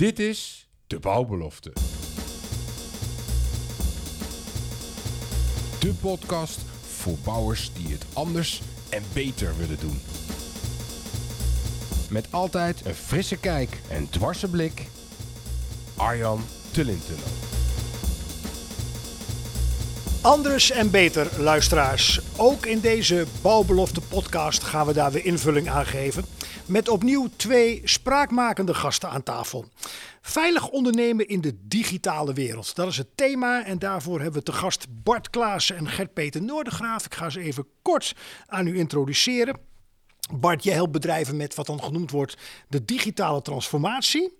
Dit is de bouwbelofte. De podcast voor bouwers die het anders en beter willen doen. Met altijd een frisse kijk en dwarse blik. Arjan Tullintunnel. Anders en beter, luisteraars. Ook in deze Bouwbelofte podcast gaan we daar weer invulling aan geven. Met opnieuw twee spraakmakende gasten aan tafel. Veilig ondernemen in de digitale wereld. Dat is het thema en daarvoor hebben we te gast Bart Klaassen en Gert-Peter Noordegraaf. Ik ga ze even kort aan u introduceren. Bart, jij helpt bedrijven met wat dan genoemd wordt de digitale transformatie.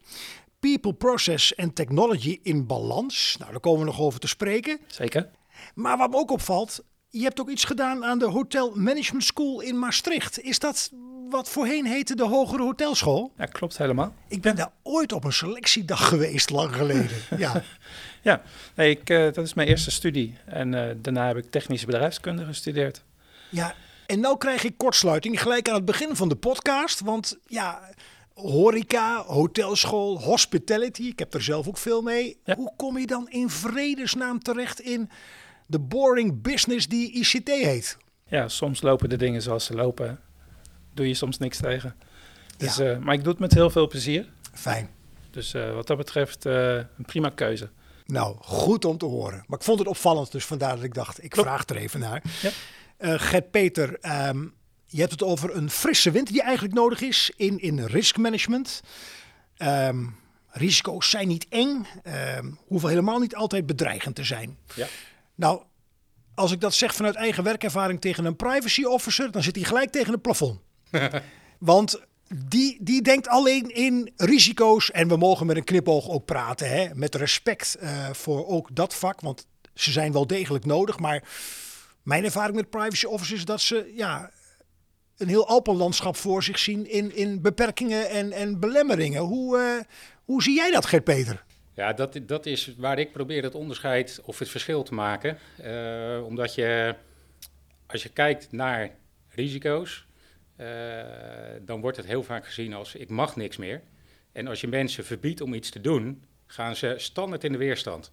People, process en technology in balans. Nou, daar komen we nog over te spreken. Zeker. Maar wat me ook opvalt, je hebt ook iets gedaan aan de Hotel Management School in Maastricht. Is dat wat voorheen heette de Hogere Hotelschool? Ja, klopt helemaal. Ik ben daar ooit op een selectiedag geweest, lang geleden. Ja, Ja, nee, ik, eh, dat is mijn eerste studie. En eh, daarna heb ik technische bedrijfskunde gestudeerd. ja. En nou krijg ik kortsluiting gelijk aan het begin van de podcast. Want ja, horeca, hotelschool, hospitality, ik heb er zelf ook veel mee. Ja. Hoe kom je dan in vredesnaam terecht in de boring business die ICT heet? Ja, soms lopen de dingen zoals ze lopen. Doe je soms niks tegen. Dus, Ja. eh, maar ik doe het met heel veel plezier. Fijn. Dus eh, wat dat betreft eh, een prima keuze. Nou, goed om te horen. Maar ik vond het opvallend, dus vandaar dat ik dacht, ik vraag er even naar. Ja. Gert-Peter, ehm, je hebt het over een frisse wind die eigenlijk nodig is in, in riskmanagement. Ehm, risico's zijn niet eng, ehm, hoeven helemaal niet altijd bedreigend te zijn. Ja. Nou, als ik dat zeg vanuit eigen werkervaring tegen een privacy officer, dan zit hij gelijk tegen het plafond. Want die, die denkt alleen in risico's. En we mogen met een knipoog ook praten. Hè? Met respect eh, voor ook dat vak. Want ze zijn wel degelijk nodig. Maar mijn ervaring met privacy officers is dat ze ja, een heel alpenlandschap voor zich zien in, in beperkingen en, en belemmeringen. Hoe, eh, hoe zie jij dat, Gert-Peter? Ja, dat, dat is waar ik probeer het onderscheid of het verschil te maken. Eh, omdat je, als je kijkt naar risico's, eh, dan wordt het heel vaak gezien als ik mag niks meer. En als je mensen verbiedt om iets te doen, gaan ze standaard in de weerstand.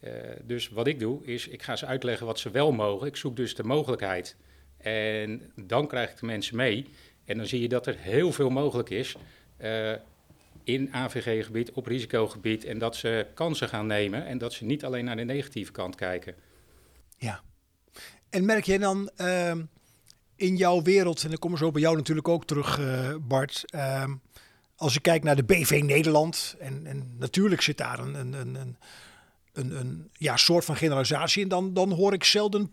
Eh, dus wat ik doe, is ik ga ze uitleggen wat ze wel mogen. Ik zoek dus de mogelijkheid. En dan krijg ik de mensen mee. En dan zie je dat er heel veel mogelijk is. In AVG-gebied, op risicogebied. En dat ze kansen gaan nemen en dat ze niet alleen naar de negatieve kant kijken. Ja. En merk jij dan ehm, in jouw wereld, en dan komen we zo bij jou natuurlijk ook terug, eh, Bart. ehm, als je kijkt naar de BV Nederland, en, en natuurlijk zit daar een, een, een, een ja, soort van generalisatie in, dan, dan hoor ik zelden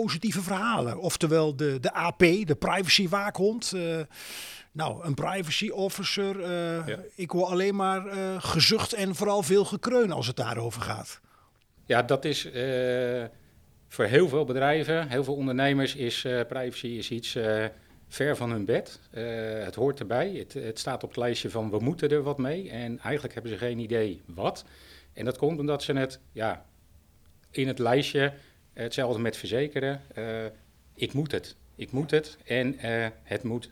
positieve verhalen. Oftewel de, de AP, de privacy waakhond. eh, nou, een privacy officer. eh, Ja. Ik hoor alleen maar eh, gezucht en vooral veel gekreun als het daarover gaat. Ja, dat is voor heel veel bedrijven, heel veel ondernemers, is privacy is iets ver van hun bed. Het hoort erbij. Het, het staat op het lijstje van we moeten er wat mee. En eigenlijk hebben ze geen idee wat. En dat komt omdat ze het ja, in het lijstje, hetzelfde met verzekeren, eh, ik moet het. Ik moet het en eh, het moet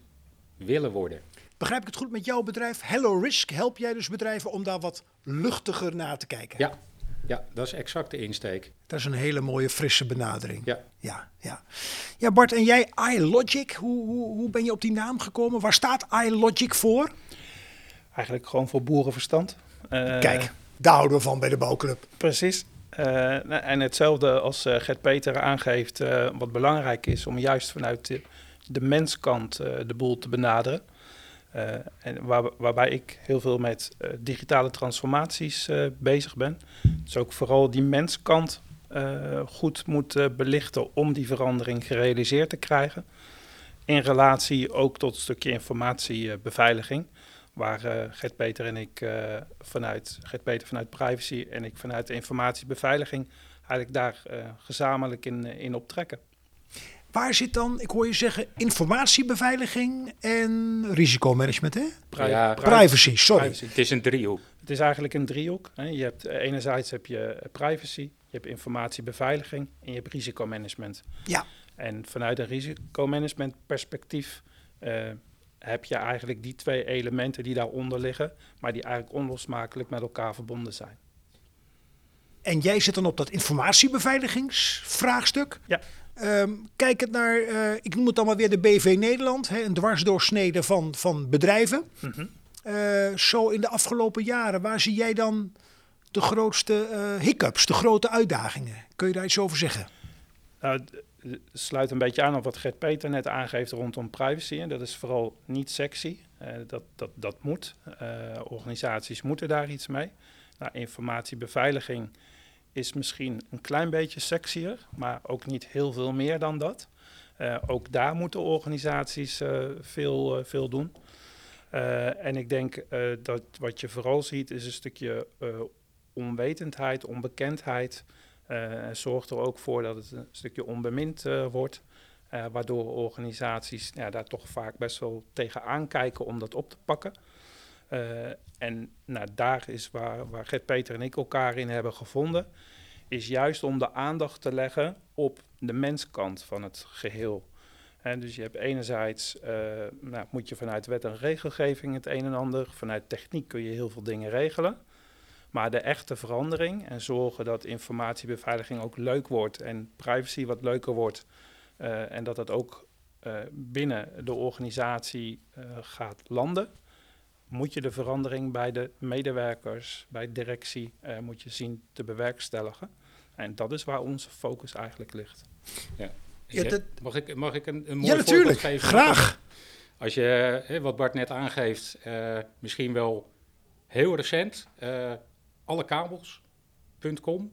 willen worden. Begrijp ik het goed met jouw bedrijf? Hello Risk help jij dus bedrijven om daar wat luchtiger naar te kijken. Ja, ja dat is exact de insteek. Dat is een hele mooie frisse benadering. Ja. Ja, ja. ja Bart, en jij iLogic, hoe, hoe, hoe ben je op die naam gekomen? Waar staat iLogic voor? Eigenlijk gewoon voor boerenverstand. Eh, Kijk, daar houden we van bij de bouwclub. Precies. Eh, en hetzelfde als eh, Gert-Peter aangeeft, eh, wat belangrijk is om juist vanuit de, de menskant de boel te benaderen. En waar, waarbij ik heel veel met digitale transformaties bezig ben. Dus ook vooral die menskant goed moet belichten om die verandering gerealiseerd te krijgen. In relatie ook tot een stukje informatiebeveiliging. Waar eh Gert-Peter en ik eh, vanuit Gert-Peter vanuit privacy en ik vanuit de informatiebeveiliging eigenlijk daar eh, gezamenlijk in, in optrekken. Waar zit dan, ik hoor je zeggen, informatiebeveiliging en risicomanagement, hè? Pri- Ja, pri- Privacy, sorry. privacy. Het is een driehoek. Het is eigenlijk een driehoek. Hè. Je hebt, enerzijds heb je privacy, je hebt informatiebeveiliging en je hebt risicomanagement. Ja. En vanuit een risicomanagement perspectief eh, heb je eigenlijk die twee elementen die daaronder liggen, maar die eigenlijk onlosmakelijk met elkaar verbonden zijn. En jij zit dan op dat informatiebeveiligingsvraagstuk. Ja. Um, kijk het naar, uh, ik noem het dan maar weer de BV Nederland, hè, een dwarsdoorsnede van, van bedrijven. Mm -hmm. uh, zo in de afgelopen jaren, waar zie jij dan de grootste uh, hiccups, de grote uitdagingen? Kun je daar iets over zeggen? Nou, sluit een beetje aan op wat Gert Peter net aangeeft rondom privacy. En dat is vooral niet sexy. dat, dat, dat moet. organisaties moeten daar iets mee. Nou, informatiebeveiliging is misschien een klein beetje sexier, maar ook niet heel veel meer dan dat. Uh, ook daar moeten organisaties veel, veel doen. en ik denk dat wat je vooral ziet is een stukje onwetendheid, onbekendheid. En zorgt er ook voor dat het een stukje onbemind wordt. waardoor organisaties ja, daar toch vaak best wel tegen aankijken om dat op te pakken. en nou, daar is waar, waar Gert Peter en ik elkaar in hebben gevonden is juist om de aandacht te leggen op de menskant van het geheel. Dus je hebt enerzijds, nou, moet je vanuit wet en regelgeving het een en ander, vanuit techniek kun je heel veel dingen regelen. Maar de echte verandering en zorgen dat informatiebeveiliging ook leuk wordt en privacy wat leuker wordt. Uh, en dat dat ook uh, binnen de organisatie gaat landen. Moet je de verandering bij de medewerkers, bij directie, moet je zien te bewerkstelligen. En dat is waar onze focus eigenlijk ligt. Ja. ja dat... mag, ik, mag ik een, een mooi ja, natuurlijk. geven? Graag. Als je, hè, wat Bart net aangeeft, uh, misschien wel heel recent, uh, allekabels.com,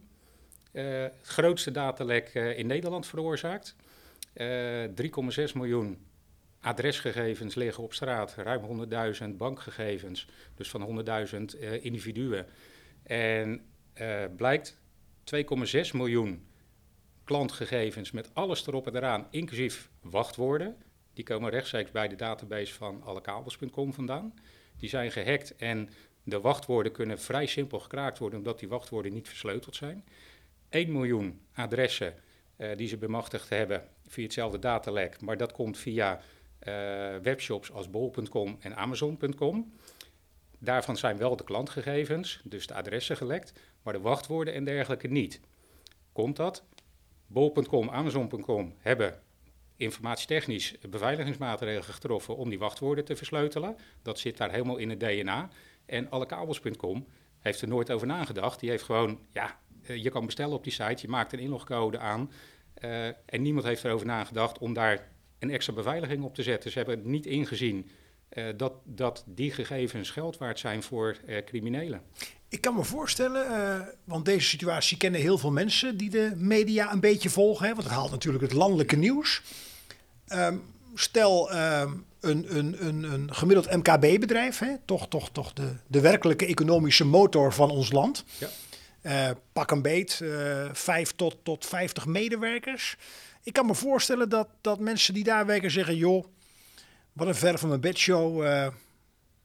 uh, het grootste datalek in Nederland veroorzaakt. 3,6 miljoen adresgegevens liggen op straat, ruim 100.000 bankgegevens, dus van 100.000 individuen. En blijkt 2,6 miljoen klantgegevens met alles erop en eraan, inclusief wachtwoorden. Die komen rechtstreeks bij de database van allekabels.com vandaan. Die zijn gehackt en de wachtwoorden kunnen vrij simpel gekraakt worden omdat die wachtwoorden niet versleuteld zijn. 1 miljoen adressen uh, die ze bemachtigd hebben via hetzelfde datalek, maar dat komt via uh, webshops als bol.com en amazon.com. Daarvan zijn wel de klantgegevens, dus de adressen gelekt, maar de wachtwoorden en dergelijke niet. Komt dat? Bol.com, Amazon.com hebben informatietechnisch beveiligingsmaatregelen getroffen om die wachtwoorden te versleutelen. Dat zit daar helemaal in het DNA. En allekabels.com heeft er nooit over nagedacht. Die heeft gewoon, ja, eh, je kan bestellen op die site, je maakt een inlogcode aan. Uh, en niemand heeft erover nagedacht om daar een extra beveiliging op te zetten. Ze hebben niet ingezien uh, dat, dat die gegevens geld waard zijn voor criminelen. Ik kan me voorstellen, want deze situatie kennen heel veel mensen die de media een beetje volgen. Hè, want het haalt natuurlijk het landelijke nieuws. Um, stel um, een, een, een, een, gemiddeld MKB-bedrijf, toch, toch, toch de, de werkelijke economische motor van ons land. Ja. Uh, pak een beet, uh, 5 tot, tot 50 medewerkers. Ik kan me voorstellen dat, dat mensen die daar werken zeggen: joh, wat een ver van mijn bedshow. Uh,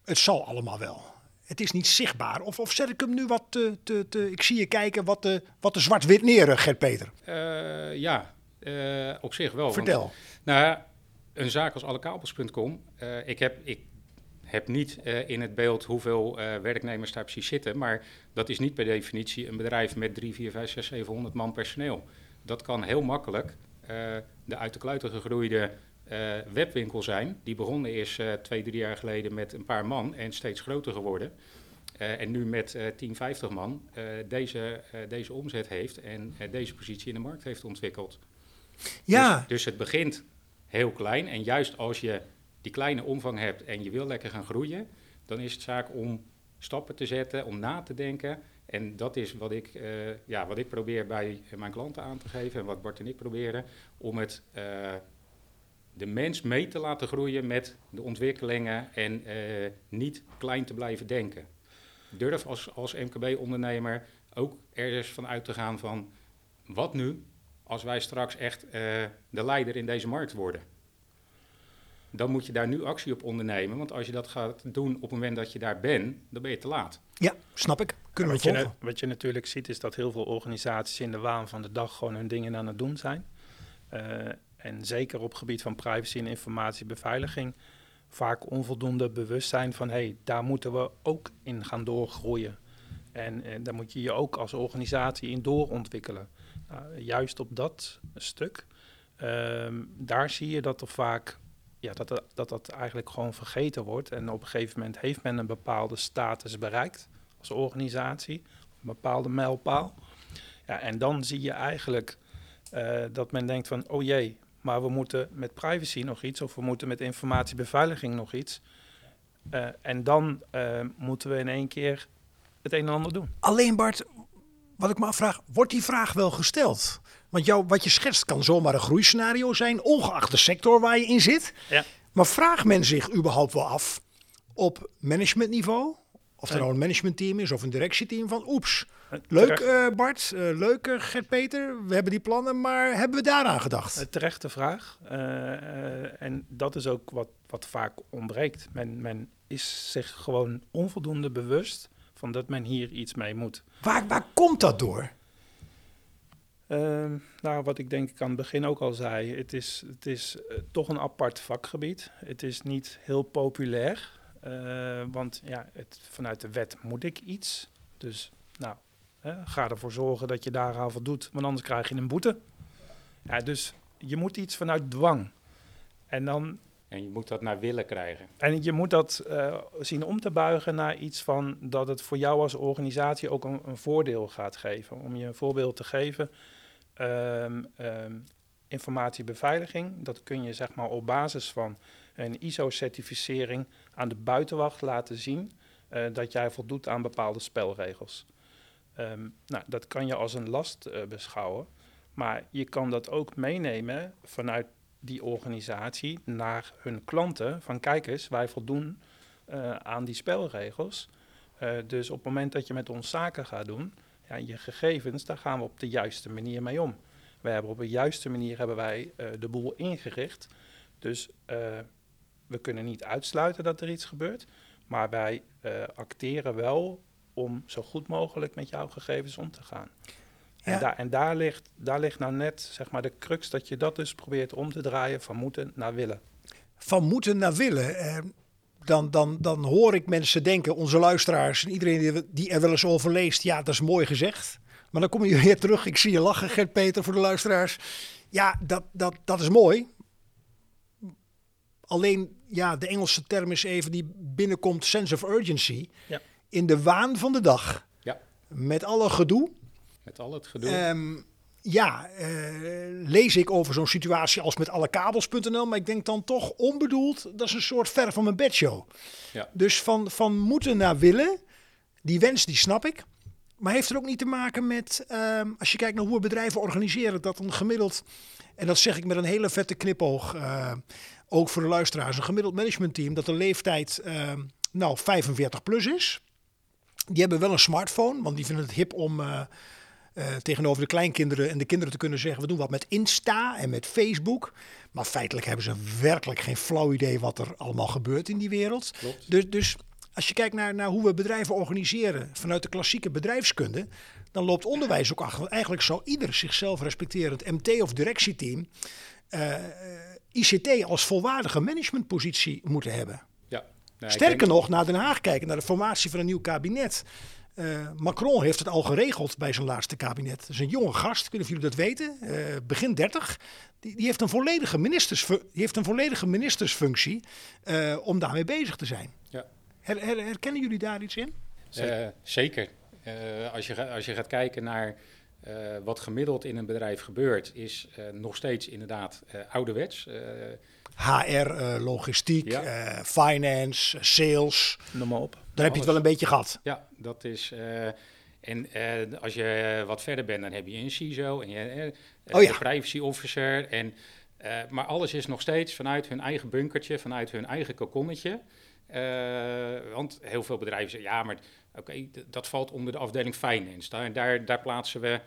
het zal allemaal wel het is niet zichtbaar. Of, of zet ik hem nu wat te, te, te ik zie je kijken wat te, wat te zwart-wit neer, Gert-Peter? Ja, op zich wel. Vertel. Want, nou, een zaak als allekabels.com, uh, ik heb... Ik, heb niet uh, in het beeld hoeveel uh, werknemers daar precies zitten, maar dat is niet per definitie een bedrijf met 3, 4, 5, 6, 700 man personeel. Dat kan heel makkelijk de uit de kluiten gegroeide webwinkel zijn. Die begonnen is twee, drie jaar geleden met een paar man en steeds groter geworden. En nu met 10, 50 man deze, deze omzet heeft en deze positie in de markt heeft ontwikkeld. Ja. Dus, dus, het begint heel klein. En juist als je die kleine omvang hebt en je wil lekker gaan groeien, dan is het zaak om stappen te zetten, om na te denken. En dat is wat ik, ja, wat ik probeer bij mijn klanten aan te geven en wat Bart en ik proberen, om het de mens mee te laten groeien met de ontwikkelingen en uh, niet klein te blijven denken. Durf als, als MKB-ondernemer ook ergens van uit te gaan van wat nu als wij straks echt uh, de leider in deze markt worden. Dan moet je daar nu actie op ondernemen, want als je dat gaat doen op het moment dat je daar bent, dan ben je te laat. Ja, snap ik. Kunnen we wat, je, wat je natuurlijk ziet is dat heel veel organisaties in de waan van de dag gewoon hun dingen aan het doen zijn. Uh, en zeker op het gebied van privacy en informatiebeveiliging vaak onvoldoende bewustzijn van hé, hey, daar moeten we ook in gaan doorgroeien. En, en daar moet je je ook als organisatie in doorontwikkelen. Nou, juist op dat stuk, ehm, daar zie je dat er vaak ja, dat, dat, dat eigenlijk gewoon vergeten wordt. En op een gegeven moment heeft men een bepaalde status bereikt als organisatie, een bepaalde mijlpaal. Ja, en dan zie je eigenlijk uh, dat men denkt van, oh jee, maar we moeten met privacy nog iets, of we moeten met informatiebeveiliging nog iets. Uh, en dan moeten we in één keer het een en ander doen. Alleen Bart, wat ik me afvraag, wordt die vraag wel gesteld? Want jou, wat je schetst kan zomaar een groeiscenario zijn, ongeacht de sector waar je in zit. Ja. Maar vraagt men zich überhaupt wel af op managementniveau, of er nou een managementteam is of een directieteam van oeps, leuk uh, Bart, uh, leuk uh, Gert-Peter, we hebben die plannen, maar hebben we daaraan gedacht? Terechte vraag. en dat is ook wat, wat vaak ontbreekt. Men, men is zich gewoon onvoldoende bewust van dat men hier iets mee moet. Waar, waar komt dat door? Uh, nou, wat ik denk ik aan het begin ook al zei, het is, het is uh, toch een apart vakgebied. Het is niet heel populair, uh, want ja, het, vanuit de wet moet ik iets. Dus nou, hè, ga ervoor zorgen dat je daaraan voldoet, want anders krijg je een boete. Ja, dus je moet iets vanuit dwang. En dan en je moet dat naar willen krijgen. En je moet dat uh, zien om te buigen naar iets van dat het voor jou als organisatie ook een, een voordeel gaat geven. Om je een voorbeeld te geven, um, um, informatiebeveiliging, dat kun je zeg maar op basis van een ISO-certificering aan de buitenwacht laten zien uh, dat jij voldoet aan bepaalde spelregels. Um, nou, dat kan je als een last uh, beschouwen, maar je kan dat ook meenemen vanuit die organisatie naar hun klanten van kijk eens, wij voldoen uh, aan die spelregels. Uh, dus op het moment dat je met ons zaken gaat doen, ja, je gegevens, daar gaan we op de juiste manier mee om. We hebben op de juiste manier hebben wij uh, de boel ingericht. Dus we kunnen niet uitsluiten dat er iets gebeurt, maar wij acteren wel om zo goed mogelijk met jouw gegevens om te gaan. Ja. En, daar, en daar, ligt, daar ligt nou net zeg maar, de crux dat je dat dus probeert om te draaien van moeten naar willen. Van moeten naar willen. Eh, dan, dan, dan hoor ik mensen denken, onze luisteraars en iedereen die, die er wel eens over leest, ja, dat is mooi gezegd. Maar dan kom je weer terug. Ik zie je lachen, Gert-Peter, voor de luisteraars. Ja, dat, dat, dat is mooi. Alleen, ja, de Engelse term is even die binnenkomt, sense of urgency. Ja. In de waan van de dag. Ja. Met alle gedoe met al het gedoe. Um, ja, uh, lees ik over zo'n situatie als met allekabels.nl, maar ik denk dan toch onbedoeld, dat is een soort ver van mijn bedshow. Ja. Dus van, van moeten naar willen, die wens die snap ik. Maar heeft er ook niet te maken met, um, als je kijkt naar hoe bedrijven organiseren, dat een gemiddeld, en dat zeg ik met een hele vette knipoog, uh, ook voor de luisteraars, een gemiddeld managementteam, dat de leeftijd uh, nou 45 plus is. Die hebben wel een smartphone, want die vinden het hip om uh, tegenover de kleinkinderen en de kinderen te kunnen zeggen: we doen wat met Insta en met Facebook. Maar feitelijk hebben ze werkelijk geen flauw idee wat er allemaal gebeurt in die wereld. Dus, dus als je kijkt naar, naar hoe we bedrijven organiseren vanuit de klassieke bedrijfskunde, dan loopt onderwijs ook achter. Eigenlijk zou ieder zichzelf respecterend MT of directieteam uh, eh, ICT als volwaardige managementpositie moeten hebben. Ja, nou, Sterker nog, naar Den Haag kijken, naar de formatie van een nieuw kabinet. Uh, Macron heeft het al geregeld bij zijn laatste kabinet. Dat is een jonge gast, ik weet niet of jullie dat weten, uh, begin 30. Die, die, heeft een volledige ministers, die heeft een volledige ministersfunctie uh, om daarmee bezig te zijn. Ja. Her, her, herkennen jullie daar iets in? zeker. als, je, als je gaat kijken naar wat gemiddeld in een bedrijf gebeurt, is nog steeds inderdaad ouderwets. HR, logistiek, ja. finance, sales. Noem maar op. Dan heb je het wel een beetje gehad. Ja, dat is. Uh, en uh, als je wat verder bent, dan heb je een CISO en je uh, oh, ja. privacy officer. En, maar alles is nog steeds vanuit hun eigen bunkertje, vanuit hun eigen kokonnetje. want heel veel bedrijven zeggen, ja, maar oké, okay, dat valt onder de afdeling finance. Daar, daar, daar plaatsen we...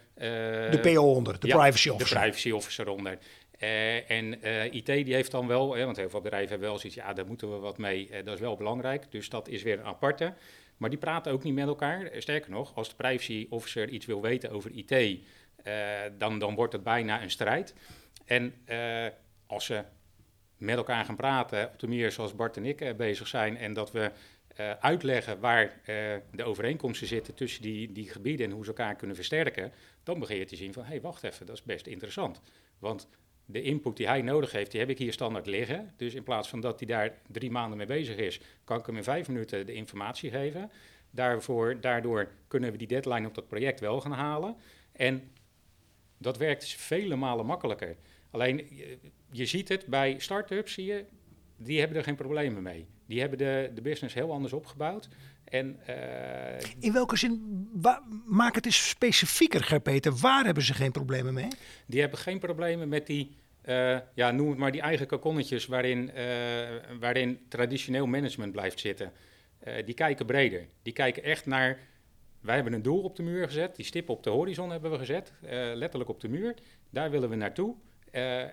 de PO onder, de ja, privacy officer. De privacy officer onder. Uh, en uh, IT die heeft dan wel, want heel veel bedrijven hebben wel zoiets, ja, daar moeten we wat mee, uh, dat is wel belangrijk. Dus dat is weer een aparte. Maar die praten ook niet met elkaar. Sterker nog, als de privacy officer iets wil weten over IT, dan, dan wordt het bijna een strijd. En als ze met elkaar gaan praten, op de manier zoals Bart en ik eh, bezig zijn, en dat we eh, uitleggen waar eh, de overeenkomsten zitten tussen die, die gebieden en hoe ze elkaar kunnen versterken, dan begin je te zien van, hé, hey, wacht even, dat is best interessant. Want de input die hij nodig heeft, die heb ik hier standaard liggen. Dus in plaats van dat hij daar drie maanden mee bezig is, kan ik hem in vijf minuten de informatie geven. Daarvoor, daardoor kunnen we die deadline op dat project wel gaan halen. En dat werkt dus vele malen makkelijker. Alleen, je, je ziet het bij start-ups, zie je, die hebben er geen problemen mee. Die hebben de, de business heel anders opgebouwd. En, uh, In welke zin, maak het eens specifieker, Gerpeter. Waar hebben ze geen problemen mee? Die hebben geen problemen met die, uh, ja, noem het maar die eigen kakonnetjes waarin, uh, waarin traditioneel management blijft zitten. die kijken breder. Die kijken echt naar, wij hebben een doel op de muur gezet, die stip op de horizon hebben we gezet, letterlijk op de muur. Daar willen we naartoe.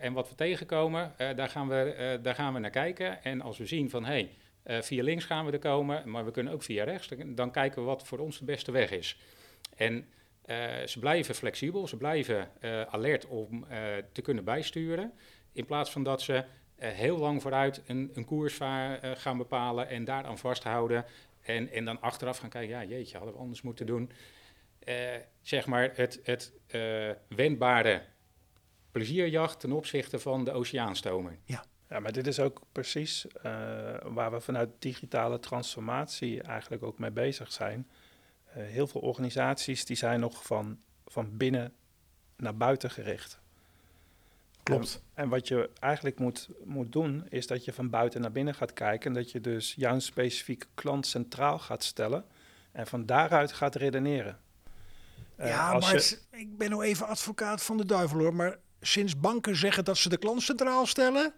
en wat we tegenkomen, daar, gaan we, daar gaan we naar kijken. En als we zien van, hé, hey, via links gaan we er komen, maar we kunnen ook via rechts. Dan kijken we wat voor ons de beste weg is. En uh, ze blijven flexibel, ze blijven uh, alert om te kunnen bijsturen. In plaats van dat ze heel lang vooruit een, een koers gaan bepalen en daaraan vasthouden. En, en dan achteraf gaan kijken, ja jeetje, hadden we anders moeten doen. zeg maar het, het wendbare plezierjacht ten opzichte van de oceaanstomer. Ja. Ja, maar dit is ook precies waar we vanuit digitale transformatie eigenlijk ook mee bezig zijn. Uh, heel veel organisaties die zijn nog van, van binnen naar buiten gericht. Klopt. En, en, wat je eigenlijk moet, moet doen, is dat je van buiten naar binnen gaat kijken. En dat je dus jouw specifieke klant centraal gaat stellen. En van daaruit gaat redeneren. Uh, ja, maar je... ik ben nou even advocaat van de duivel hoor. Maar sinds banken zeggen dat ze de klant centraal stellen.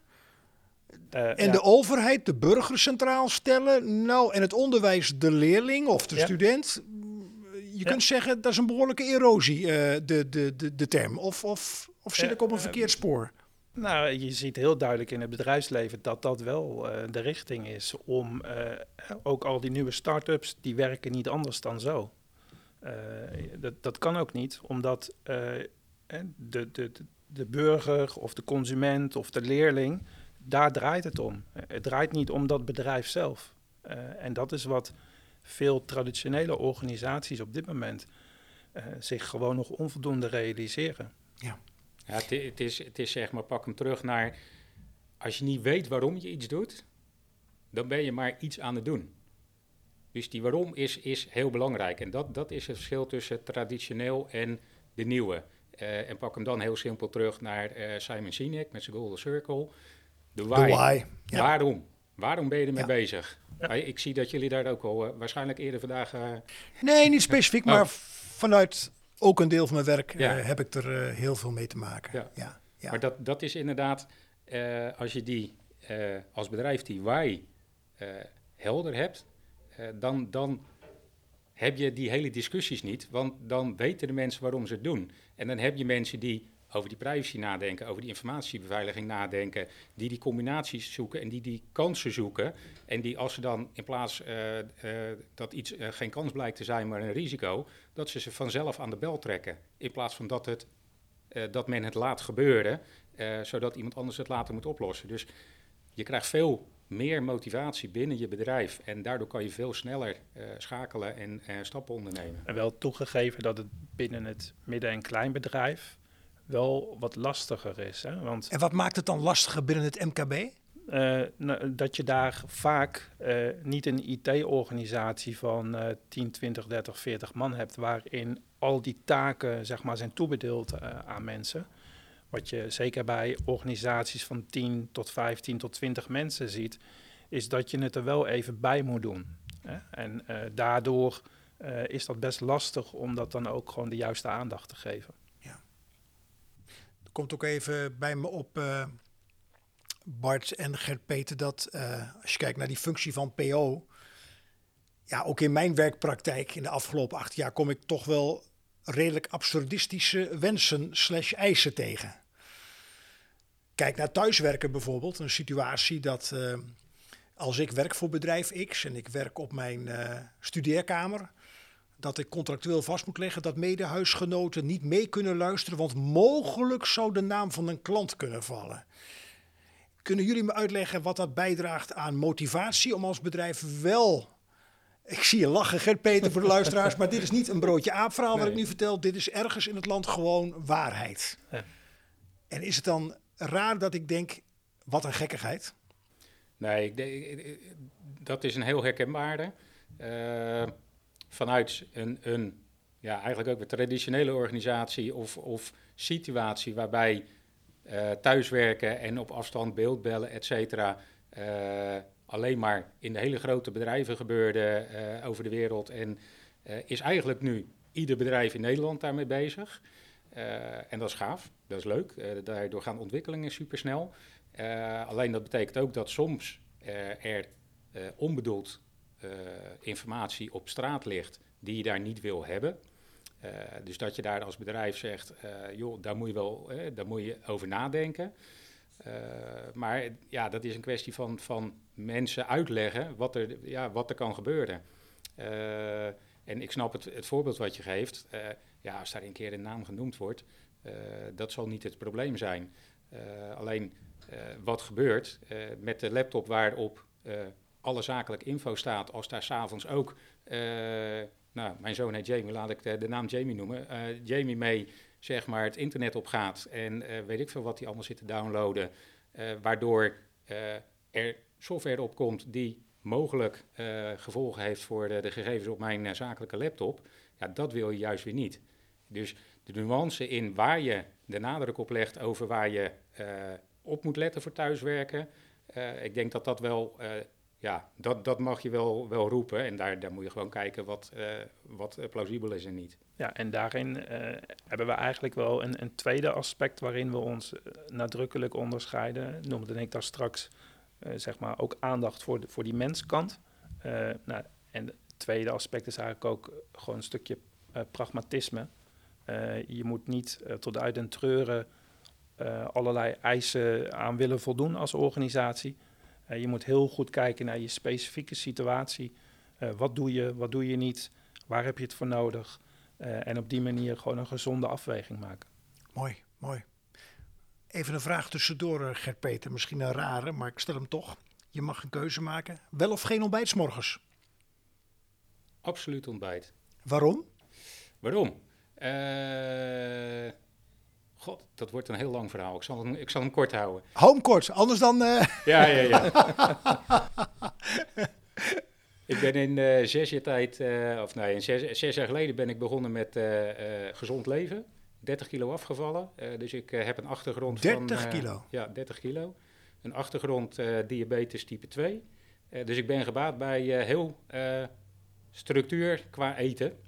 Uh, en ja. de overheid de burger centraal stellen. Nou, en het onderwijs de leerling of de ja. student je kunt zeggen dat is een behoorlijke erosie, uh, de, de, de, de term. Of, of, of zit ik op een verkeerd spoor? Nou, je ziet heel duidelijk in het bedrijfsleven dat dat wel uh, de richting is om ook al die nieuwe start-ups, die werken niet anders dan zo. dat, dat kan ook niet, omdat de, de, de burger of de consument of de leerling, daar draait het om. Het draait niet om dat bedrijf zelf. en dat is wat veel traditionele organisaties op dit moment uh, zich gewoon nog onvoldoende realiseren. Ja, ja het, het, is, het is zeg maar, pak hem terug naar, als je niet weet waarom je iets doet, dan ben je maar iets aan het doen. Dus die waarom is, is heel belangrijk. En dat, dat is het verschil tussen traditioneel en de nieuwe. Uh, en pak hem dan heel simpel terug naar uh, Simon Sinek met zijn Golden Circle. De why. why ja. Waarom? Waarom ben je ermee ja. bezig? Ik zie dat jullie daar ook al uh, waarschijnlijk eerder vandaag. Uh... Nee, niet specifiek, oh. maar vanuit ook een deel van mijn werk ja. uh, heb ik er heel veel mee te maken. Ja. Ja. ja. Maar dat, dat is inderdaad, als je die als bedrijf die why helder hebt, dan, dan heb je die hele discussies niet, want dan weten de mensen waarom ze het doen. En dan heb je mensen die over die privacy nadenken, over die informatiebeveiliging nadenken, die die combinaties zoeken en die die kansen zoeken. En die als ze dan in plaats uh, uh, dat iets uh, geen kans blijkt te zijn, maar een risico, dat ze ze vanzelf aan de bel trekken. In plaats van dat, het, dat men het laat gebeuren, zodat iemand anders het later moet oplossen. Dus je krijgt veel meer motivatie binnen je bedrijf. En daardoor kan je veel sneller schakelen en stappen ondernemen. En wel toegegeven dat het binnen het midden- en kleinbedrijf wel wat lastiger is. Hè? Want, en wat maakt het dan lastiger binnen het MKB? Uh, nou, dat je daar vaak uh, niet een IT-organisatie van uh, 10, 20, 30, 40 man hebt, waarin al die taken zeg maar, zijn toebedeeld eh, aan mensen. Wat je zeker bij organisaties van 10 tot 15 tot 20 mensen ziet, is dat je het er wel even bij moet doen. Hè? En daardoor is dat best lastig om dat dan ook gewoon de juiste aandacht te geven komt ook even bij me op, uh, Bart en Gert-Peter, dat uh, als je kijkt naar die functie van PO, ja, ook in mijn werkpraktijk in de afgelopen acht jaar kom ik toch wel redelijk absurdistische wensen slash eisen tegen. Kijk naar thuiswerken bijvoorbeeld, een situatie dat uh, als ik werk voor bedrijf X en ik werk op mijn studeerkamer, dat ik contractueel vast moet leggen dat medehuisgenoten niet mee kunnen luisteren, want mogelijk zou de naam van een klant kunnen vallen. Kunnen jullie me uitleggen wat dat bijdraagt aan motivatie om als bedrijf wel... Ik zie je lachen, Gert-Peter, voor de luisteraars, maar dit is niet een broodje aapverhaal wat ik Nee. nu vertel. Dit is ergens in het land gewoon waarheid. Ja. En is het dan raar dat ik denk, wat een gekkigheid? Nee, ik denk- dat is een heel herkenbare. Eh, vanuit een, een, ja, eigenlijk ook een traditionele organisatie of, of situatie waarbij eh, thuiswerken en op afstand beeldbellen, et cetera, eh, alleen maar in de hele grote bedrijven gebeurde eh, over de wereld. En is eigenlijk nu ieder bedrijf in Nederland daarmee bezig. En dat is gaaf, dat is leuk. Daardoor gaan ontwikkelingen supersnel. Alleen dat betekent ook dat soms er onbedoeld eh, informatie op straat ligt die je daar niet wil hebben. Eh, dus dat je daar als bedrijf zegt, eh, joh, daar moet je wel daar moet je over nadenken. Maar ja, dat is een kwestie van, van mensen uitleggen wat er, ja, wat er kan gebeuren. En ik snap het, het voorbeeld wat je geeft. Ja, als daar een keer een naam genoemd wordt, dat zal niet het probleem zijn. Alleen wat gebeurt met de laptop waarop alle zakelijke info staat, als daar s'avonds ook, eh, nou, mijn zoon heet Jamie, laat ik de, naam Jamie noemen, eh, Jamie mee zeg maar het internet op gaat en eh, weet ik veel wat hij allemaal zit te downloaden, waardoor er software op komt die mogelijk gevolgen heeft voor de, de gegevens op mijn zakelijke laptop, ja, dat wil je juist weer niet. Dus de nuance in waar je de nadruk op legt over waar je op moet letten voor thuiswerken, ik denk dat dat wel, ja, dat, dat mag je wel, wel roepen. En daar, daar moet je gewoon kijken wat, eh, wat eh, plausibel is en niet. Ja, en daarin eh, hebben we eigenlijk wel een, een tweede aspect waarin we ons nadrukkelijk onderscheiden. Noemde ik daar straks, zeg maar, ook aandacht voor, de, voor die menskant. Nou, en het tweede aspect is eigenlijk ook gewoon een stukje pragmatisme. Je moet niet tot uit den treuren allerlei eisen aan willen voldoen als organisatie. Eh, je moet heel goed kijken naar je specifieke situatie. Eh, wat doe je, wat doe je niet? Waar heb je het voor nodig? Eh, en op die manier gewoon een gezonde afweging maken. Mooi, mooi. Even een vraag tussendoor, Gert-Peter. Misschien een rare, maar ik stel hem toch. Je mag een keuze maken. Wel of geen ontbijt 's morgens? Absoluut ontbijt. Waarom? Waarom? Eh, God, dat wordt een heel lang verhaal. Ik zal hem, ik zal hem kort houden. Home kort, anders dan... eh, Ja, ja, ja. ik ben in eh, zes jaar tijd, eh, of nee, in zes, zes jaar geleden ben ik begonnen met gezond leven. 30 kilo afgevallen. Dus ik heb een achtergrond 30 van... eh, kilo? Ja, 30 kilo. Een achtergrond diabetes type 2. Eh, dus ik ben gebaat bij heel structuur qua eten.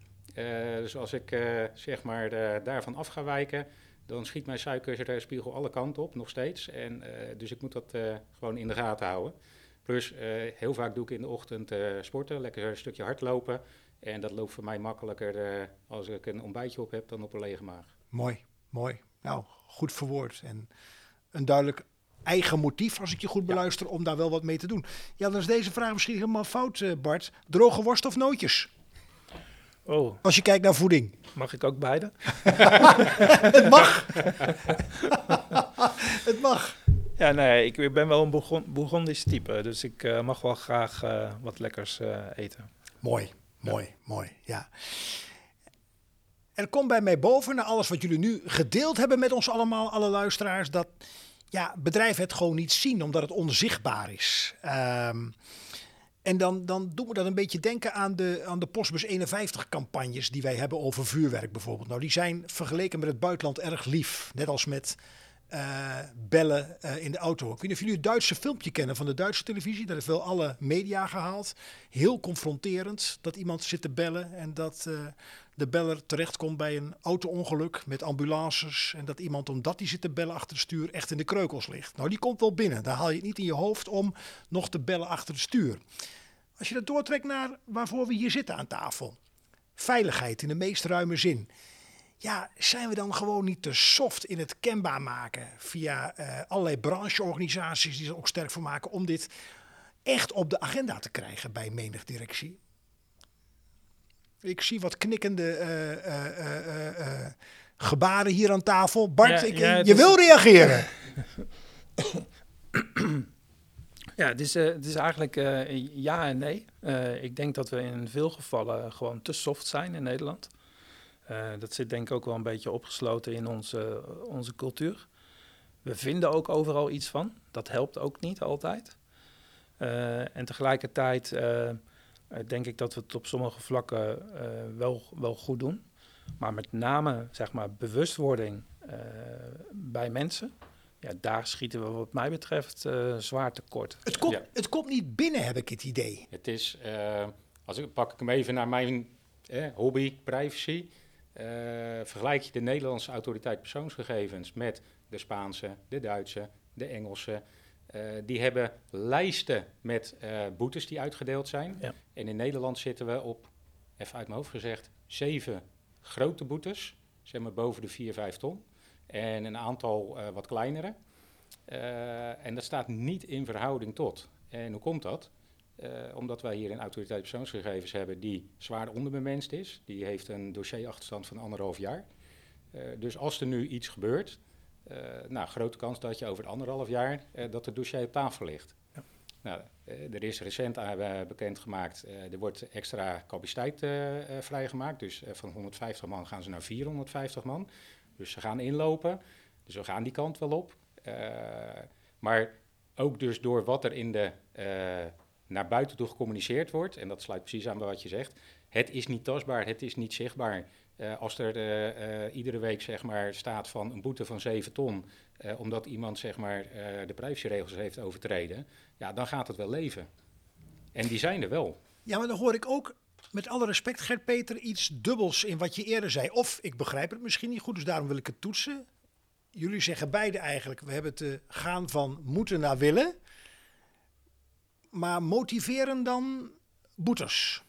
Dus als ik zeg maar daarvan af ga wijken, dan schiet mijn suikerspiegel alle kanten op, nog steeds. En, eh, dus ik moet dat eh, gewoon in de gaten houden. Plus, eh, heel vaak doe ik in de ochtend sporten, lekker een stukje hardlopen. En dat loopt voor mij makkelijker als ik een ontbijtje op heb dan op een lege maag. Mooi, mooi. Nou, goed verwoord. En een duidelijk eigen motief, als ik je goed beluister, om daar wel wat mee te doen. Ja, dan is deze vraag misschien helemaal fout, Bart. Droge worst of nootjes? Oh, Als je kijkt naar voeding. mag ik ook beide? Het mag. Het mag. Ja, nee, ik ben wel een Bourgon- Bourgondisch type, dus ik eh, mag wel graag eh, wat lekkers eh, eten. Mooi, mooi, mooi. Ja. Er komt bij mij boven, na alles wat jullie nu gedeeld hebben met ons allemaal, alle luisteraars, dat ja, bedrijven het gewoon niet zien, omdat het onzichtbaar is. Ehm, en dan, dan doen we dat een beetje denken aan de, aan de Postbus 51 campagnes die wij hebben over vuurwerk bijvoorbeeld. Nou, die zijn vergeleken met het buitenland erg lief. Net als met eh, bellen eh, in de auto. Ik weet niet of jullie het Duitse filmpje kennen van de Duitse televisie. Dat heeft wel alle media gehaald. Heel confronterend dat iemand zit te bellen en dat eh, de beller terechtkomt bij een auto-ongeluk met ambulances. En dat iemand, omdat hij zit te bellen achter het stuur, echt in de kreukels ligt. Nou, die komt wel binnen. Dan haal je het niet in je hoofd om nog te bellen achter het stuur. Als je dat doortrekt naar waarvoor we hier zitten aan tafel. Veiligheid in de meest ruime zin. Ja, zijn we dan gewoon niet te soft in het kenbaar maken via eh, allerlei brancheorganisaties die er ook sterk voor maken om dit echt op de agenda te krijgen bij menig directie? Ik zie wat knikkende eh, eh, gebaren hier aan tafel. Bart, Ja, ik, ja, je is- wil reageren. Ja, het is, eh, het is eigenlijk eh, ja en nee. Eh, ik denk dat we in veel gevallen gewoon te soft zijn in Nederland. Dat zit denk ik ook wel een beetje opgesloten in onze, onze cultuur. We vinden ook overal iets van. Dat helpt ook niet altijd. En tegelijkertijd denk ik dat we het op sommige vlakken wel, wel goed doen. Maar met name zeg maar, bewustwording bij mensen. Ja, daar schieten we wat mij betreft eh, zwaar tekort. Het komt, Ja. het komt niet binnen, heb ik het idee. Het is, eh, als ik pak ik hem even naar mijn eh, hobby, privacy. eh, vergelijk je de Nederlandse autoriteit persoonsgegevens met de Spaanse, de Duitse, de Engelse. eh, die hebben lijsten met eh, boetes die uitgedeeld zijn. Ja. En in Nederland zitten we op, even uit mijn hoofd gezegd, zeven grote boetes. Zeg maar boven de 4, 5 ton. En een aantal eh, wat kleinere. Eh, en dat staat niet in verhouding tot. En hoe komt dat? Eh, omdat wij hier een autoriteit persoonsgegevens hebben die zwaar onderbemenst is. Die heeft een dossierachterstand van anderhalf jaar. Dus als er nu iets gebeurt, nou, grote kans dat je over anderhalf jaar dat het dossier op tafel ligt. Ja. Nou, er is recent uh, bekendgemaakt, er wordt extra capaciteit eh, vrijgemaakt. Dus van 150 man gaan ze naar 450 man. Dus ze gaan inlopen. Dus we gaan die kant wel op. Eh, maar ook dus door wat er in de, eh, naar buiten toe gecommuniceerd wordt, en dat sluit precies aan bij wat je zegt, het is niet tastbaar, het is niet zichtbaar. Eh, als er iedere week zeg maar, staat van een boete van 7 ton, omdat iemand zeg maar, de privacyregels heeft overtreden, ja, dan gaat het wel leven. En die zijn er wel. Ja, maar dan hoor ik ook, met alle respect, Gert-Peter, iets dubbels in wat je eerder zei. Of ik begrijp het misschien niet goed, dus daarom wil ik het toetsen. Jullie zeggen beide eigenlijk, we hebben te gaan van moeten naar willen. Maar motiveren dan boetes?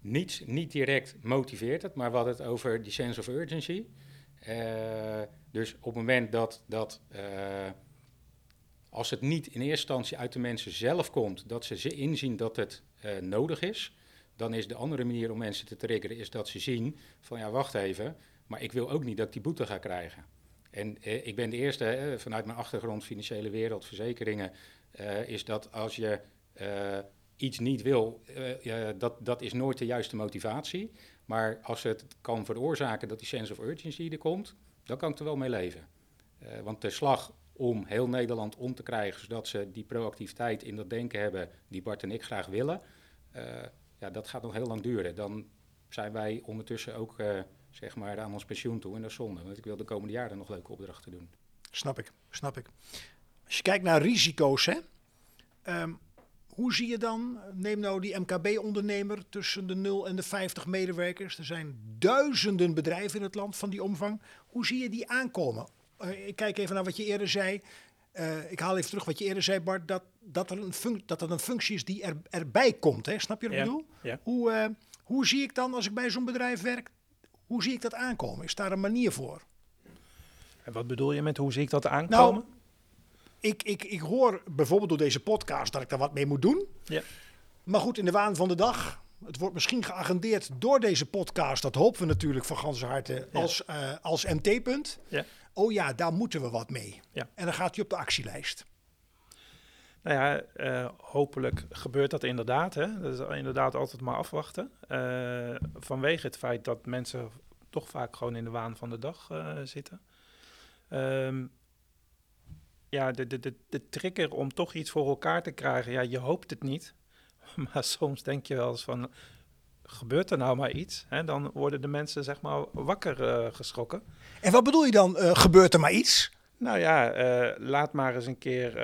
Niet, niet direct motiveert het, maar hadden het over die sense of urgency. Eh, dus op het moment dat, dat eh, als het niet in eerste instantie uit de mensen zelf komt, dat ze inzien dat het eh, nodig is, dan is de andere manier om mensen te triggeren, is dat ze zien van ja, wacht even, maar ik wil ook niet dat ik die boete ga krijgen. En eh, ik ben de eerste, vanuit mijn achtergrond financiële wereld, verzekeringen, eh, is dat als je eh, iets niet wil, eh, dat, dat is nooit de juiste motivatie. Maar als het kan veroorzaken dat die sense of urgency er komt, dan kan ik er wel mee leven. Eh, want de slag om heel Nederland om te krijgen, zodat ze die proactiviteit in dat denken hebben die Bart en ik graag willen, ja, dat gaat nog heel lang duren. Dan zijn wij ondertussen ook eh, zeg maar aan ons pensioen toe en dat is zonde. Want ik wil de komende jaren nog leuke opdrachten doen. Snap ik, snap ik. Als je kijkt naar risico's, hè, ehm, hoe zie je dan, neem nou die MKB-ondernemer tussen de 0 en de 50 medewerkers. Er zijn duizenden bedrijven in het land van die omvang. Hoe zie je die aankomen? Eh, ik kijk even naar wat je eerder zei. Eh, ik haal even terug wat je eerder zei, Bart, dat, dat, er, een dat er een functie is die er, erbij komt. Hè? Snap je wat ik Ja, bedoel? ja. Hoe, eh, hoe zie ik dan, als ik bij zo'n bedrijf werk, hoe zie ik dat aankomen? Is daar een manier voor? En wat bedoel je met hoe zie ik dat aankomen? Nou, ik, ik, ik hoor bijvoorbeeld door deze podcast dat ik daar wat mee moet doen. ja. Maar goed, in de waan van de dag. Het wordt misschien geagendeerd door deze podcast. Dat hopen we natuurlijk van ganse harte Ja. als, eh, als MT-punt. Ja. Oh ja, daar moeten we wat mee. Ja. En dan gaat hij op de actielijst. Nou ja, eh, hopelijk gebeurt dat inderdaad. Hè. Dat is inderdaad altijd maar afwachten. Eh, vanwege het feit dat mensen toch vaak gewoon in de waan van de dag eh, zitten. Ehm, ja, de, de, de, de trigger om toch iets voor elkaar te krijgen, ja, je hoopt het niet. Maar soms denk je wel eens van, gebeurt er nou maar iets? Hè? Dan worden de mensen zeg maar wakker eh, geschrokken. En wat bedoel je dan? eh, gebeurt er maar iets? Nou ja, eh, laat maar eens een keer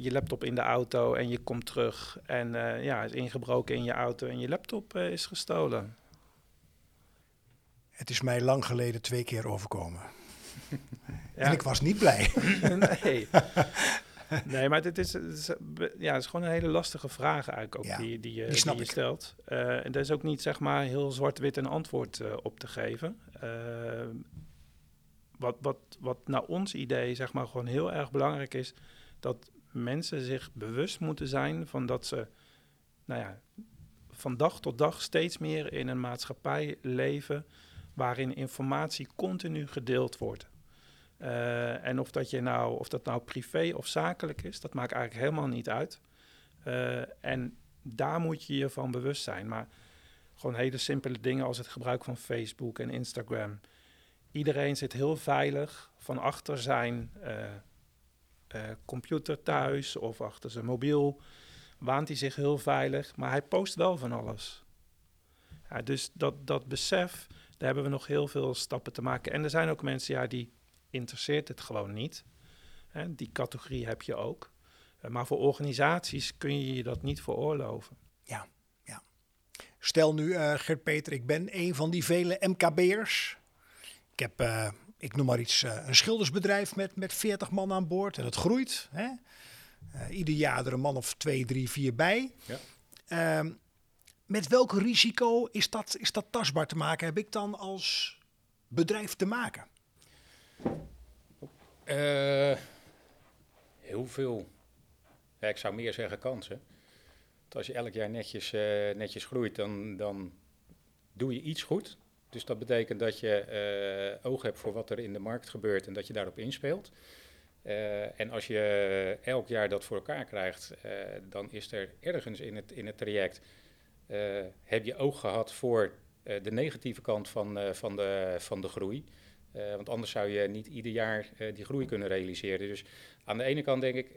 je laptop in de auto en je komt terug. En ja, is ingebroken in je auto en je laptop is gestolen. Het is mij lang geleden twee keer overkomen. Ja. En ik was niet blij. nee. nee, maar dit is, het is, eh, ja, het is gewoon een hele lastige vraag eigenlijk ook Ja, die, die, je- die snap die je stelt. Eh, en er is ook niet zeg maar heel zwart-wit een antwoord eh, op te geven. Eh, wat, wat, wat naar ons idee zeg maar gewoon heel erg belangrijk is, dat mensen zich bewust moeten zijn van dat ze, nou ja, van dag tot dag steeds meer in een maatschappij leven waarin informatie continu gedeeld wordt. Uh, en of dat, je nou, of dat nou privé of zakelijk is, dat maakt eigenlijk helemaal niet uit. Uh, en daar moet je je van bewust zijn. Maar gewoon hele simpele dingen als het gebruik van Facebook en Instagram. Iedereen zit heel veilig van achter zijn uh, computer thuis of achter zijn mobiel. Waant hij zich heel veilig, maar hij post wel van alles. Ja, dus dat, dat besef, daar hebben we nog heel veel stappen te maken. En er zijn ook mensen ja, die interesseert het gewoon niet. Hè, die categorie heb je ook. Uh, maar voor organisaties kun je je dat niet veroorloven. Ja, ja. Stel nu, uh, Gert-Peter, ik ben een van die vele MKB'ers. Ik heb, uh, ik noem maar iets, een schildersbedrijf met, met 40 man aan boord. En het groeit. Hè? ieder jaar er een man of twee, drie, vier bij. Ja. Ehm, met welk risico is dat, is dat tastbaar te maken? Heb ik dan als bedrijf te maken? Uh, heel veel. Ik zou meer zeggen kansen. Als je elk jaar netjes, uh, netjes groeit, dan, dan doe je iets goed. Dus dat betekent dat je uh, oog hebt voor wat er in de markt gebeurt en dat je daarop inspeelt. en als je elk jaar dat voor elkaar krijgt, dan is er ergens in het, in het traject heb je oog gehad voor de negatieve kant van, van, de, van de groei. Want anders zou je niet ieder jaar die groei kunnen realiseren. Dus aan de ene kant denk ik,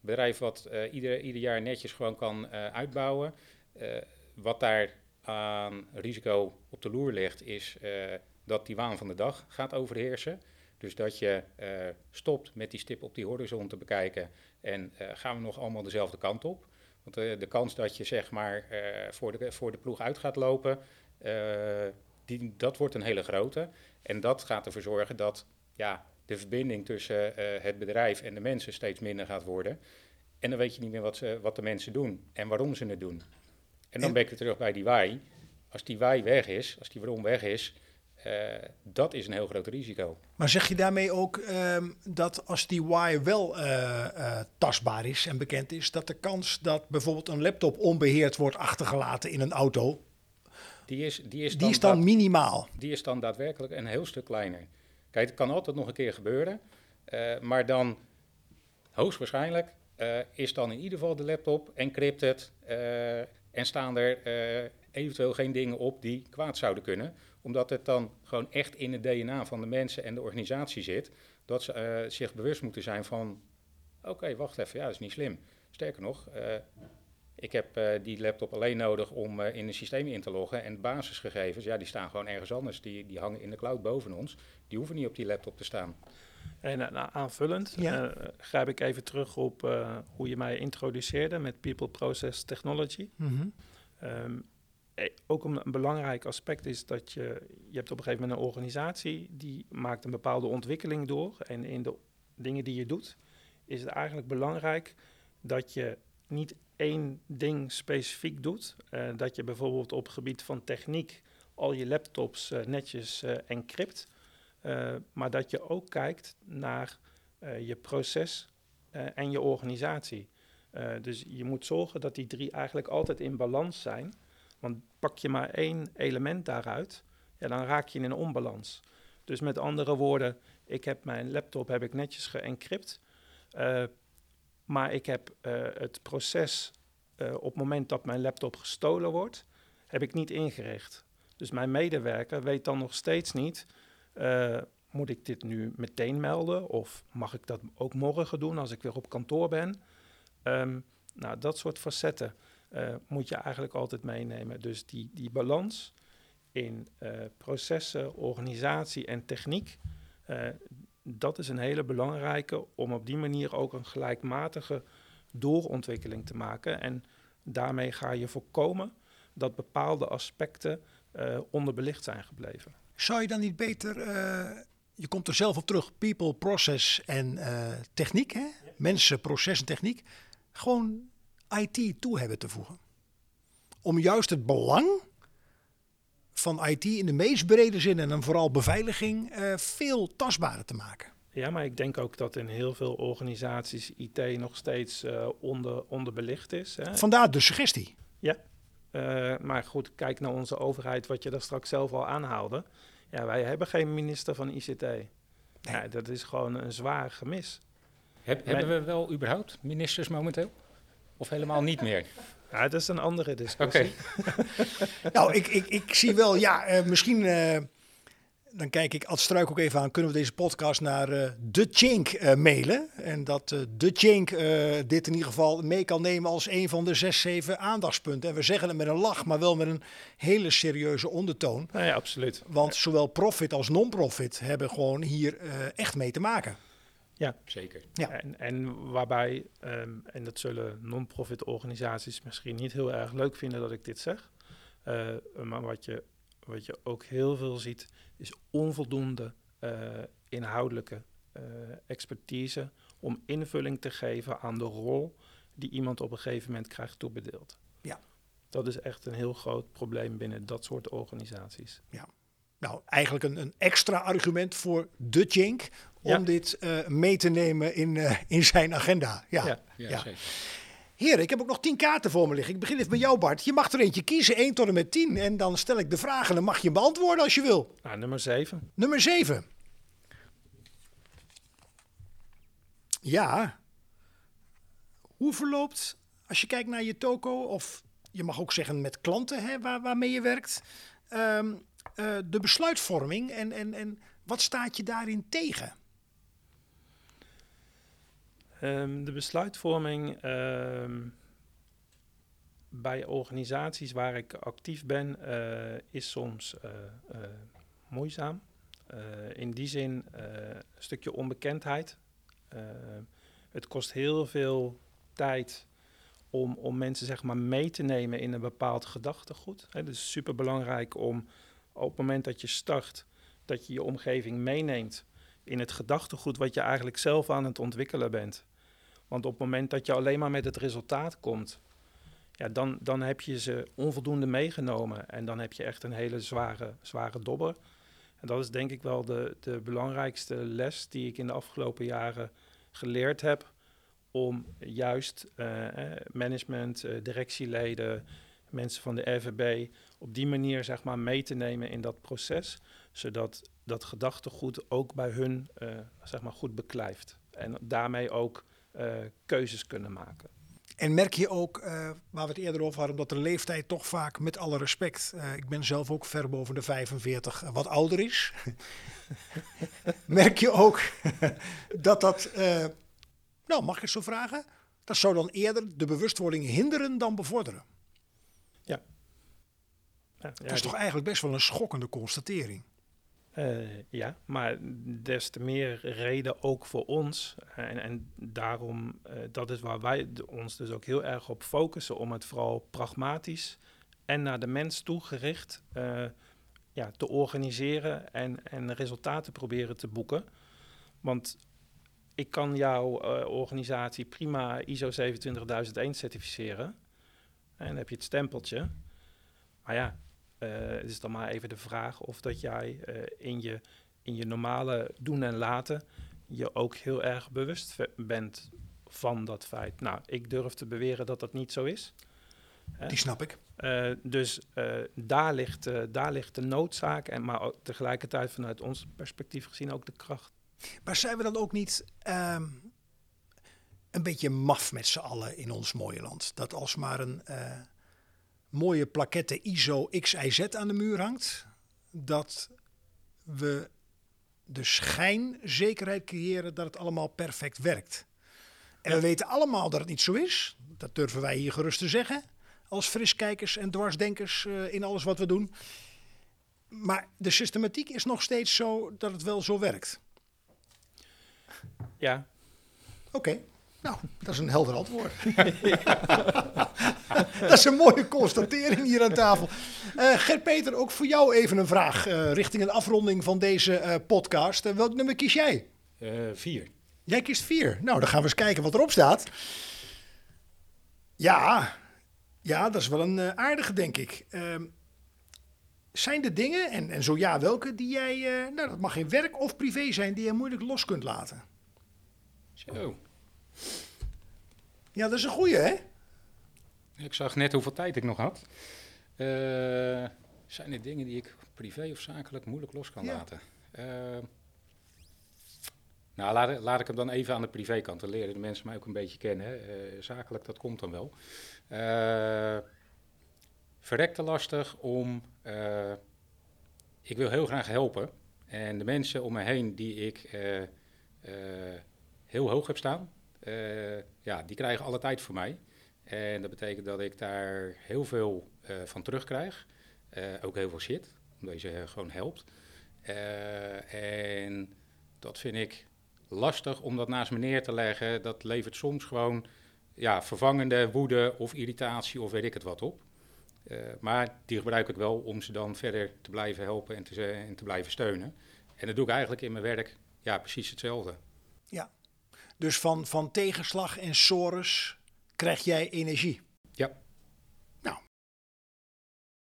bedrijf wat ieder, ieder jaar netjes gewoon kan uitbouwen. wat daar aan risico op de loer ligt, is dat die waan van de dag gaat overheersen. Dus dat je stopt met die stip op die horizon te bekijken en gaan we nog allemaal dezelfde kant op. Want de, kans dat je zeg maar uh, voor, de, voor de ploeg uit gaat lopen, uh, die, dat wordt een hele grote. En dat gaat ervoor zorgen dat ja, de verbinding tussen uh, het bedrijf en de mensen steeds minder gaat worden. En dan weet je niet meer wat, ze, wat de mensen doen en waarom ze het doen. En dan ben ik weer terug bij die why. Als die why weg is, als die waarom weg is, uh, dat is een heel groot risico. Maar zeg je daarmee ook um, dat als die why wel uh, uh, tastbaar is en bekend is, dat de kans dat bijvoorbeeld een laptop onbeheerd wordt achtergelaten in een auto, die is, die is, die dan, is dan minimaal? Die is dan daadwerkelijk een heel stuk kleiner. Kijk, het kan altijd nog een keer gebeuren, maar dan hoogstwaarschijnlijk is dan in ieder geval de laptop encrypted en staan er eventueel geen dingen op die kwaad zouden kunnen omdat het dan gewoon echt in het DNA van de mensen en de organisatie zit. Dat ze zich bewust moeten zijn van, oké, wacht even, ja, dat is niet slim. Sterker nog, ik heb uh, die laptop alleen nodig om in een systeem in te loggen. En basisgegevens, ja, die staan gewoon ergens anders. Die, die hangen in de cloud boven ons. Die hoeven niet op die laptop te staan. En nou, aanvullend ja. grijp ik even terug op hoe je mij introduceerde met People Process Technology. Mm -hmm. um, ook een, een, belangrijk aspect is dat je, je hebt op een gegeven moment een organisatie die maakt een bepaalde ontwikkeling door. En in de dingen die je doet, is het eigenlijk belangrijk dat je niet één ding specifiek doet. Uh, dat je bijvoorbeeld op gebied van techniek al je laptops uh, netjes uh, encrypt. maar dat je ook kijkt naar je proces en je organisatie. dus je moet zorgen dat die drie eigenlijk altijd in balans zijn. Want pak je maar één element daaruit, ja, dan raak je in een onbalans. Dus met andere woorden, ik heb mijn laptop heb ik netjes geëncrypt. Maar ik heb uh, het proces uh, op het moment dat mijn laptop gestolen wordt, heb ik niet ingericht. Dus mijn medewerker weet dan nog steeds niet, moet ik dit nu meteen melden of mag ik dat ook morgen doen als ik weer op kantoor ben? Um, nou, dat soort facetten moet je eigenlijk altijd meenemen. Dus die, die balans in processen, organisatie en techniek, dat is een hele belangrijke om op die manier ook een gelijkmatige doorontwikkeling te maken. En daarmee ga je voorkomen dat bepaalde aspecten onderbelicht zijn gebleven. Zou je dan niet beter, je komt er zelf op terug, people, process en techniek, hè? Ja. mensen, proces en techniek, gewoon IT toe hebben te voegen. Om juist het belang van IT in de meest brede zin en dan vooral beveiliging uh, veel tastbaarder te maken. Ja, maar ik denk ook dat in heel veel organisaties IT nog steeds uh, onder, onderbelicht is. Hè. Vandaar de suggestie. Ja, uh, maar goed, kijk naar onze overheid, wat je daar straks zelf al aanhaalde. Ja, wij hebben geen minister van ICT. Ja, dat is gewoon een zwaar gemis. Heb. Hebben we wel überhaupt ministers momenteel? Of helemaal niet meer? Ja, dat is een andere discussie. Oké. Nou, ik, ik, ik zie wel, ja, eh, misschien. eh, dan kijk ik Ad Struik ook even aan. Kunnen we deze podcast naar eh De Chink eh, mailen? En dat eh De Chink eh, dit in ieder geval mee kan nemen als een van de zes, zeven aandachtspunten. En we zeggen het met een lach, maar wel met een hele serieuze ondertoon. Nou ja, absoluut. Want zowel profit als non-profit hebben gewoon hier eh, echt mee te maken. Zeker. Ja. En, en waarbij, ehm, en dat zullen non-profit organisaties misschien niet heel erg leuk vinden dat ik dit zeg. eh, maar wat je, wat je ook heel veel ziet, is onvoldoende eh, inhoudelijke eh, expertise om invulling te geven aan de rol die iemand op een gegeven moment krijgt toebedeeld. Ja. Dat is echt een heel groot probleem binnen dat soort organisaties. Nou, eigenlijk een, een extra argument voor De Chink om Ja. dit eh, mee te nemen in, eh, in zijn agenda. Ja. Ja. Ja, Ja. zeker. Heren, ik heb ook nog tien kaarten voor me liggen. Ik begin even met jou, Bart. Je mag er eentje kiezen, 1 tot en met 10. En dan stel ik de vraag en dan mag je hem beantwoorden als je wil. Nou, nummer 7. Nummer 7. Ja. Hoe verloopt, als je kijkt naar je toko, of je mag ook zeggen met klanten hè, waar, waarmee je werkt, ehm, eh, de besluitvorming en, en, en wat staat je daarin tegen? Ehm, de besluitvorming ehm, bij organisaties waar ik actief ben eh, is soms eh, moeizaam. In die zin een stukje onbekendheid. Het kost heel veel tijd om, om mensen zeg maar, mee te nemen in een bepaald gedachtegoed. Het is super belangrijk om op het moment dat je start, dat je je omgeving meeneemt in het gedachtegoed wat je eigenlijk zelf aan het ontwikkelen bent. Want op het moment dat je alleen maar met het resultaat komt, ja, dan, dan heb je ze onvoldoende meegenomen. En dan heb je echt een hele zware, zware dobber. En dat is denk ik wel de, de belangrijkste les die ik in de afgelopen jaren geleerd heb. Om juist eh, eh, management, eh, directieleden, mensen van de RVB op die manier zeg maar, mee te nemen in dat proces. Zodat dat gedachtegoed ook bij hun eh, zeg maar, goed beklijft. En daarmee ook eh, keuzes kunnen maken. En merk je ook, eh, waar we het eerder over hadden, dat de leeftijd toch vaak, met alle respect, ik ben zelf ook ver boven de 45, eh, wat ouder is. merk je ook dat dat, nou mag ik zo vragen, dat zou dan eerder de bewustwording hinderen dan bevorderen. Ja, dat is toch eigenlijk best wel een schokkende constatering. Eh, ja, maar des te meer reden ook voor ons. En, en daarom, eh, dat is waar wij ons dus ook heel erg op focussen, om het vooral pragmatisch en naar de mens toegericht eh ja, te organiseren en, en resultaten proberen te boeken. Want ik kan jouw organisatie prima ISO 27001 certificeren. En dan heb je het stempeltje. Maar ja, eh, het is dan maar even de vraag of dat jij eh, in, je, in je normale doen en laten je ook heel erg bewust bent van dat feit. Nou, ik durf te beweren dat dat niet zo is. Die snap ik. Eh, dus daar, ligt, daar ligt de noodzaak, en, maar ook tegelijkertijd vanuit ons perspectief gezien ook de kracht. Maar zijn we dan ook niet ehm, een beetje maf met z'n allen in ons mooie land? Dat als maar een mooie plaquette ISO XIZ aan de muur hangt, dat we de schijnzekerheid creëren dat het allemaal perfect werkt. En we weten allemaal dat het niet zo is. Dat durven wij hier gerust te zeggen. Als friskijkers en dwarsdenkers eh, in alles wat we doen. Maar de systematiek is nog steeds zo dat het wel zo werkt. Ja, Oké, nou, dat is een helder antwoord. dat is een mooie constatering hier aan tafel. Eh Gert-Peter, ook voor jou even een vraag eh, richting een afronding van deze eh, podcast. Welk nummer kies jij? Vier. Jij kiest vier. Nou, dan gaan we eens kijken wat erop staat. Ja, ja dat is wel een aardige, denk ik. Ehm, zijn er dingen, en, en zo ja, welke, die jij, nou, dat mag in werk of privé zijn, die je moeilijk los kunt laten? Zo. Ja, dat is een goeie, hè? Ik zag net hoeveel tijd ik nog had. Eh, zijn er dingen die ik privé of zakelijk moeilijk los kan Ja. laten? Eh, Nou, laat, laat ik hem dan even aan de privékant. Dan leren de mensen mij ook een beetje kennen. Uh, zakelijk, dat komt dan wel. Uh, verrekte lastig om... Uh, ik wil heel graag helpen. En de mensen om me heen die ik heel hoog heb staan... ja, die krijgen alle tijd voor mij. En dat betekent dat ik daar heel veel van terugkrijg. ook heel veel shit, omdat je gewoon helpt. en dat vind ik lastig om dat naast me neer te leggen. Dat levert soms gewoon ja, vervangende woede of irritatie of weet ik het wat op. Maar die gebruik ik wel om ze dan verder te blijven helpen en te, en te blijven steunen. En dat doe ik eigenlijk in mijn werk ja, precies hetzelfde. Ja, dus van, van tegenslag en sores krijg jij energie. Ja. Nou,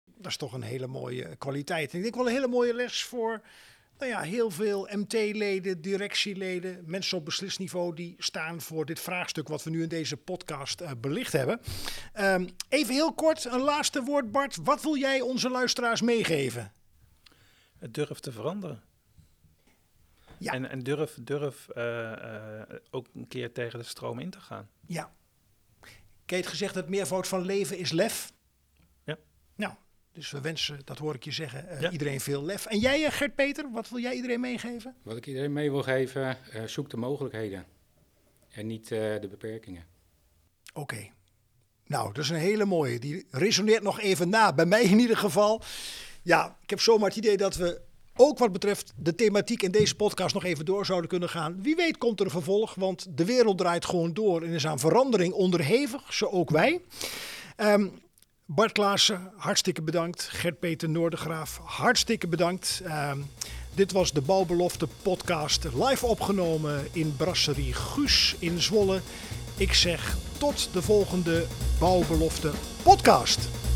dat is toch een hele mooie kwaliteit. En ik denk wel een hele mooie les voor nou ja, heel veel MT-leden, directieleden, mensen op beslisniveau die staan voor dit vraagstuk wat we nu in deze podcast uh, belicht hebben. Um, even heel kort, een laatste woord Bart. Wat wil jij onze luisteraars meegeven? Het durf te veranderen. Ja. En, en durf, durf uh, uh, ook een keer tegen de stroom in te gaan. Ja. Keet gezegd, het meervoud van leven is lef. Ja. Nou, dus we wensen, dat hoor ik je zeggen, uh, iedereen veel lef. En jij, eh, Gert-Peter, wat wil jij iedereen meegeven? Wat ik iedereen mee wil geven, uh, zoek de mogelijkheden en niet de beperkingen. Oké. Nou, dat is een hele mooie. Die resoneert nog even na, bij mij in ieder geval. Ja, ik heb zomaar het idee dat we ook wat betreft de thematiek in deze podcast nog even door zouden kunnen gaan. Wie weet komt er een vervolg, want de wereld draait gewoon door en is aan verandering onderhevig, zo ook wij. Um, Bart Klaassen, hartstikke bedankt. Gert-Peter Noordegraaf, hartstikke bedankt. Uh, dit was de Bouwbelofte podcast live opgenomen in Brasserie Guus in Zwolle. Ik zeg tot de volgende Bouwbelofte podcast.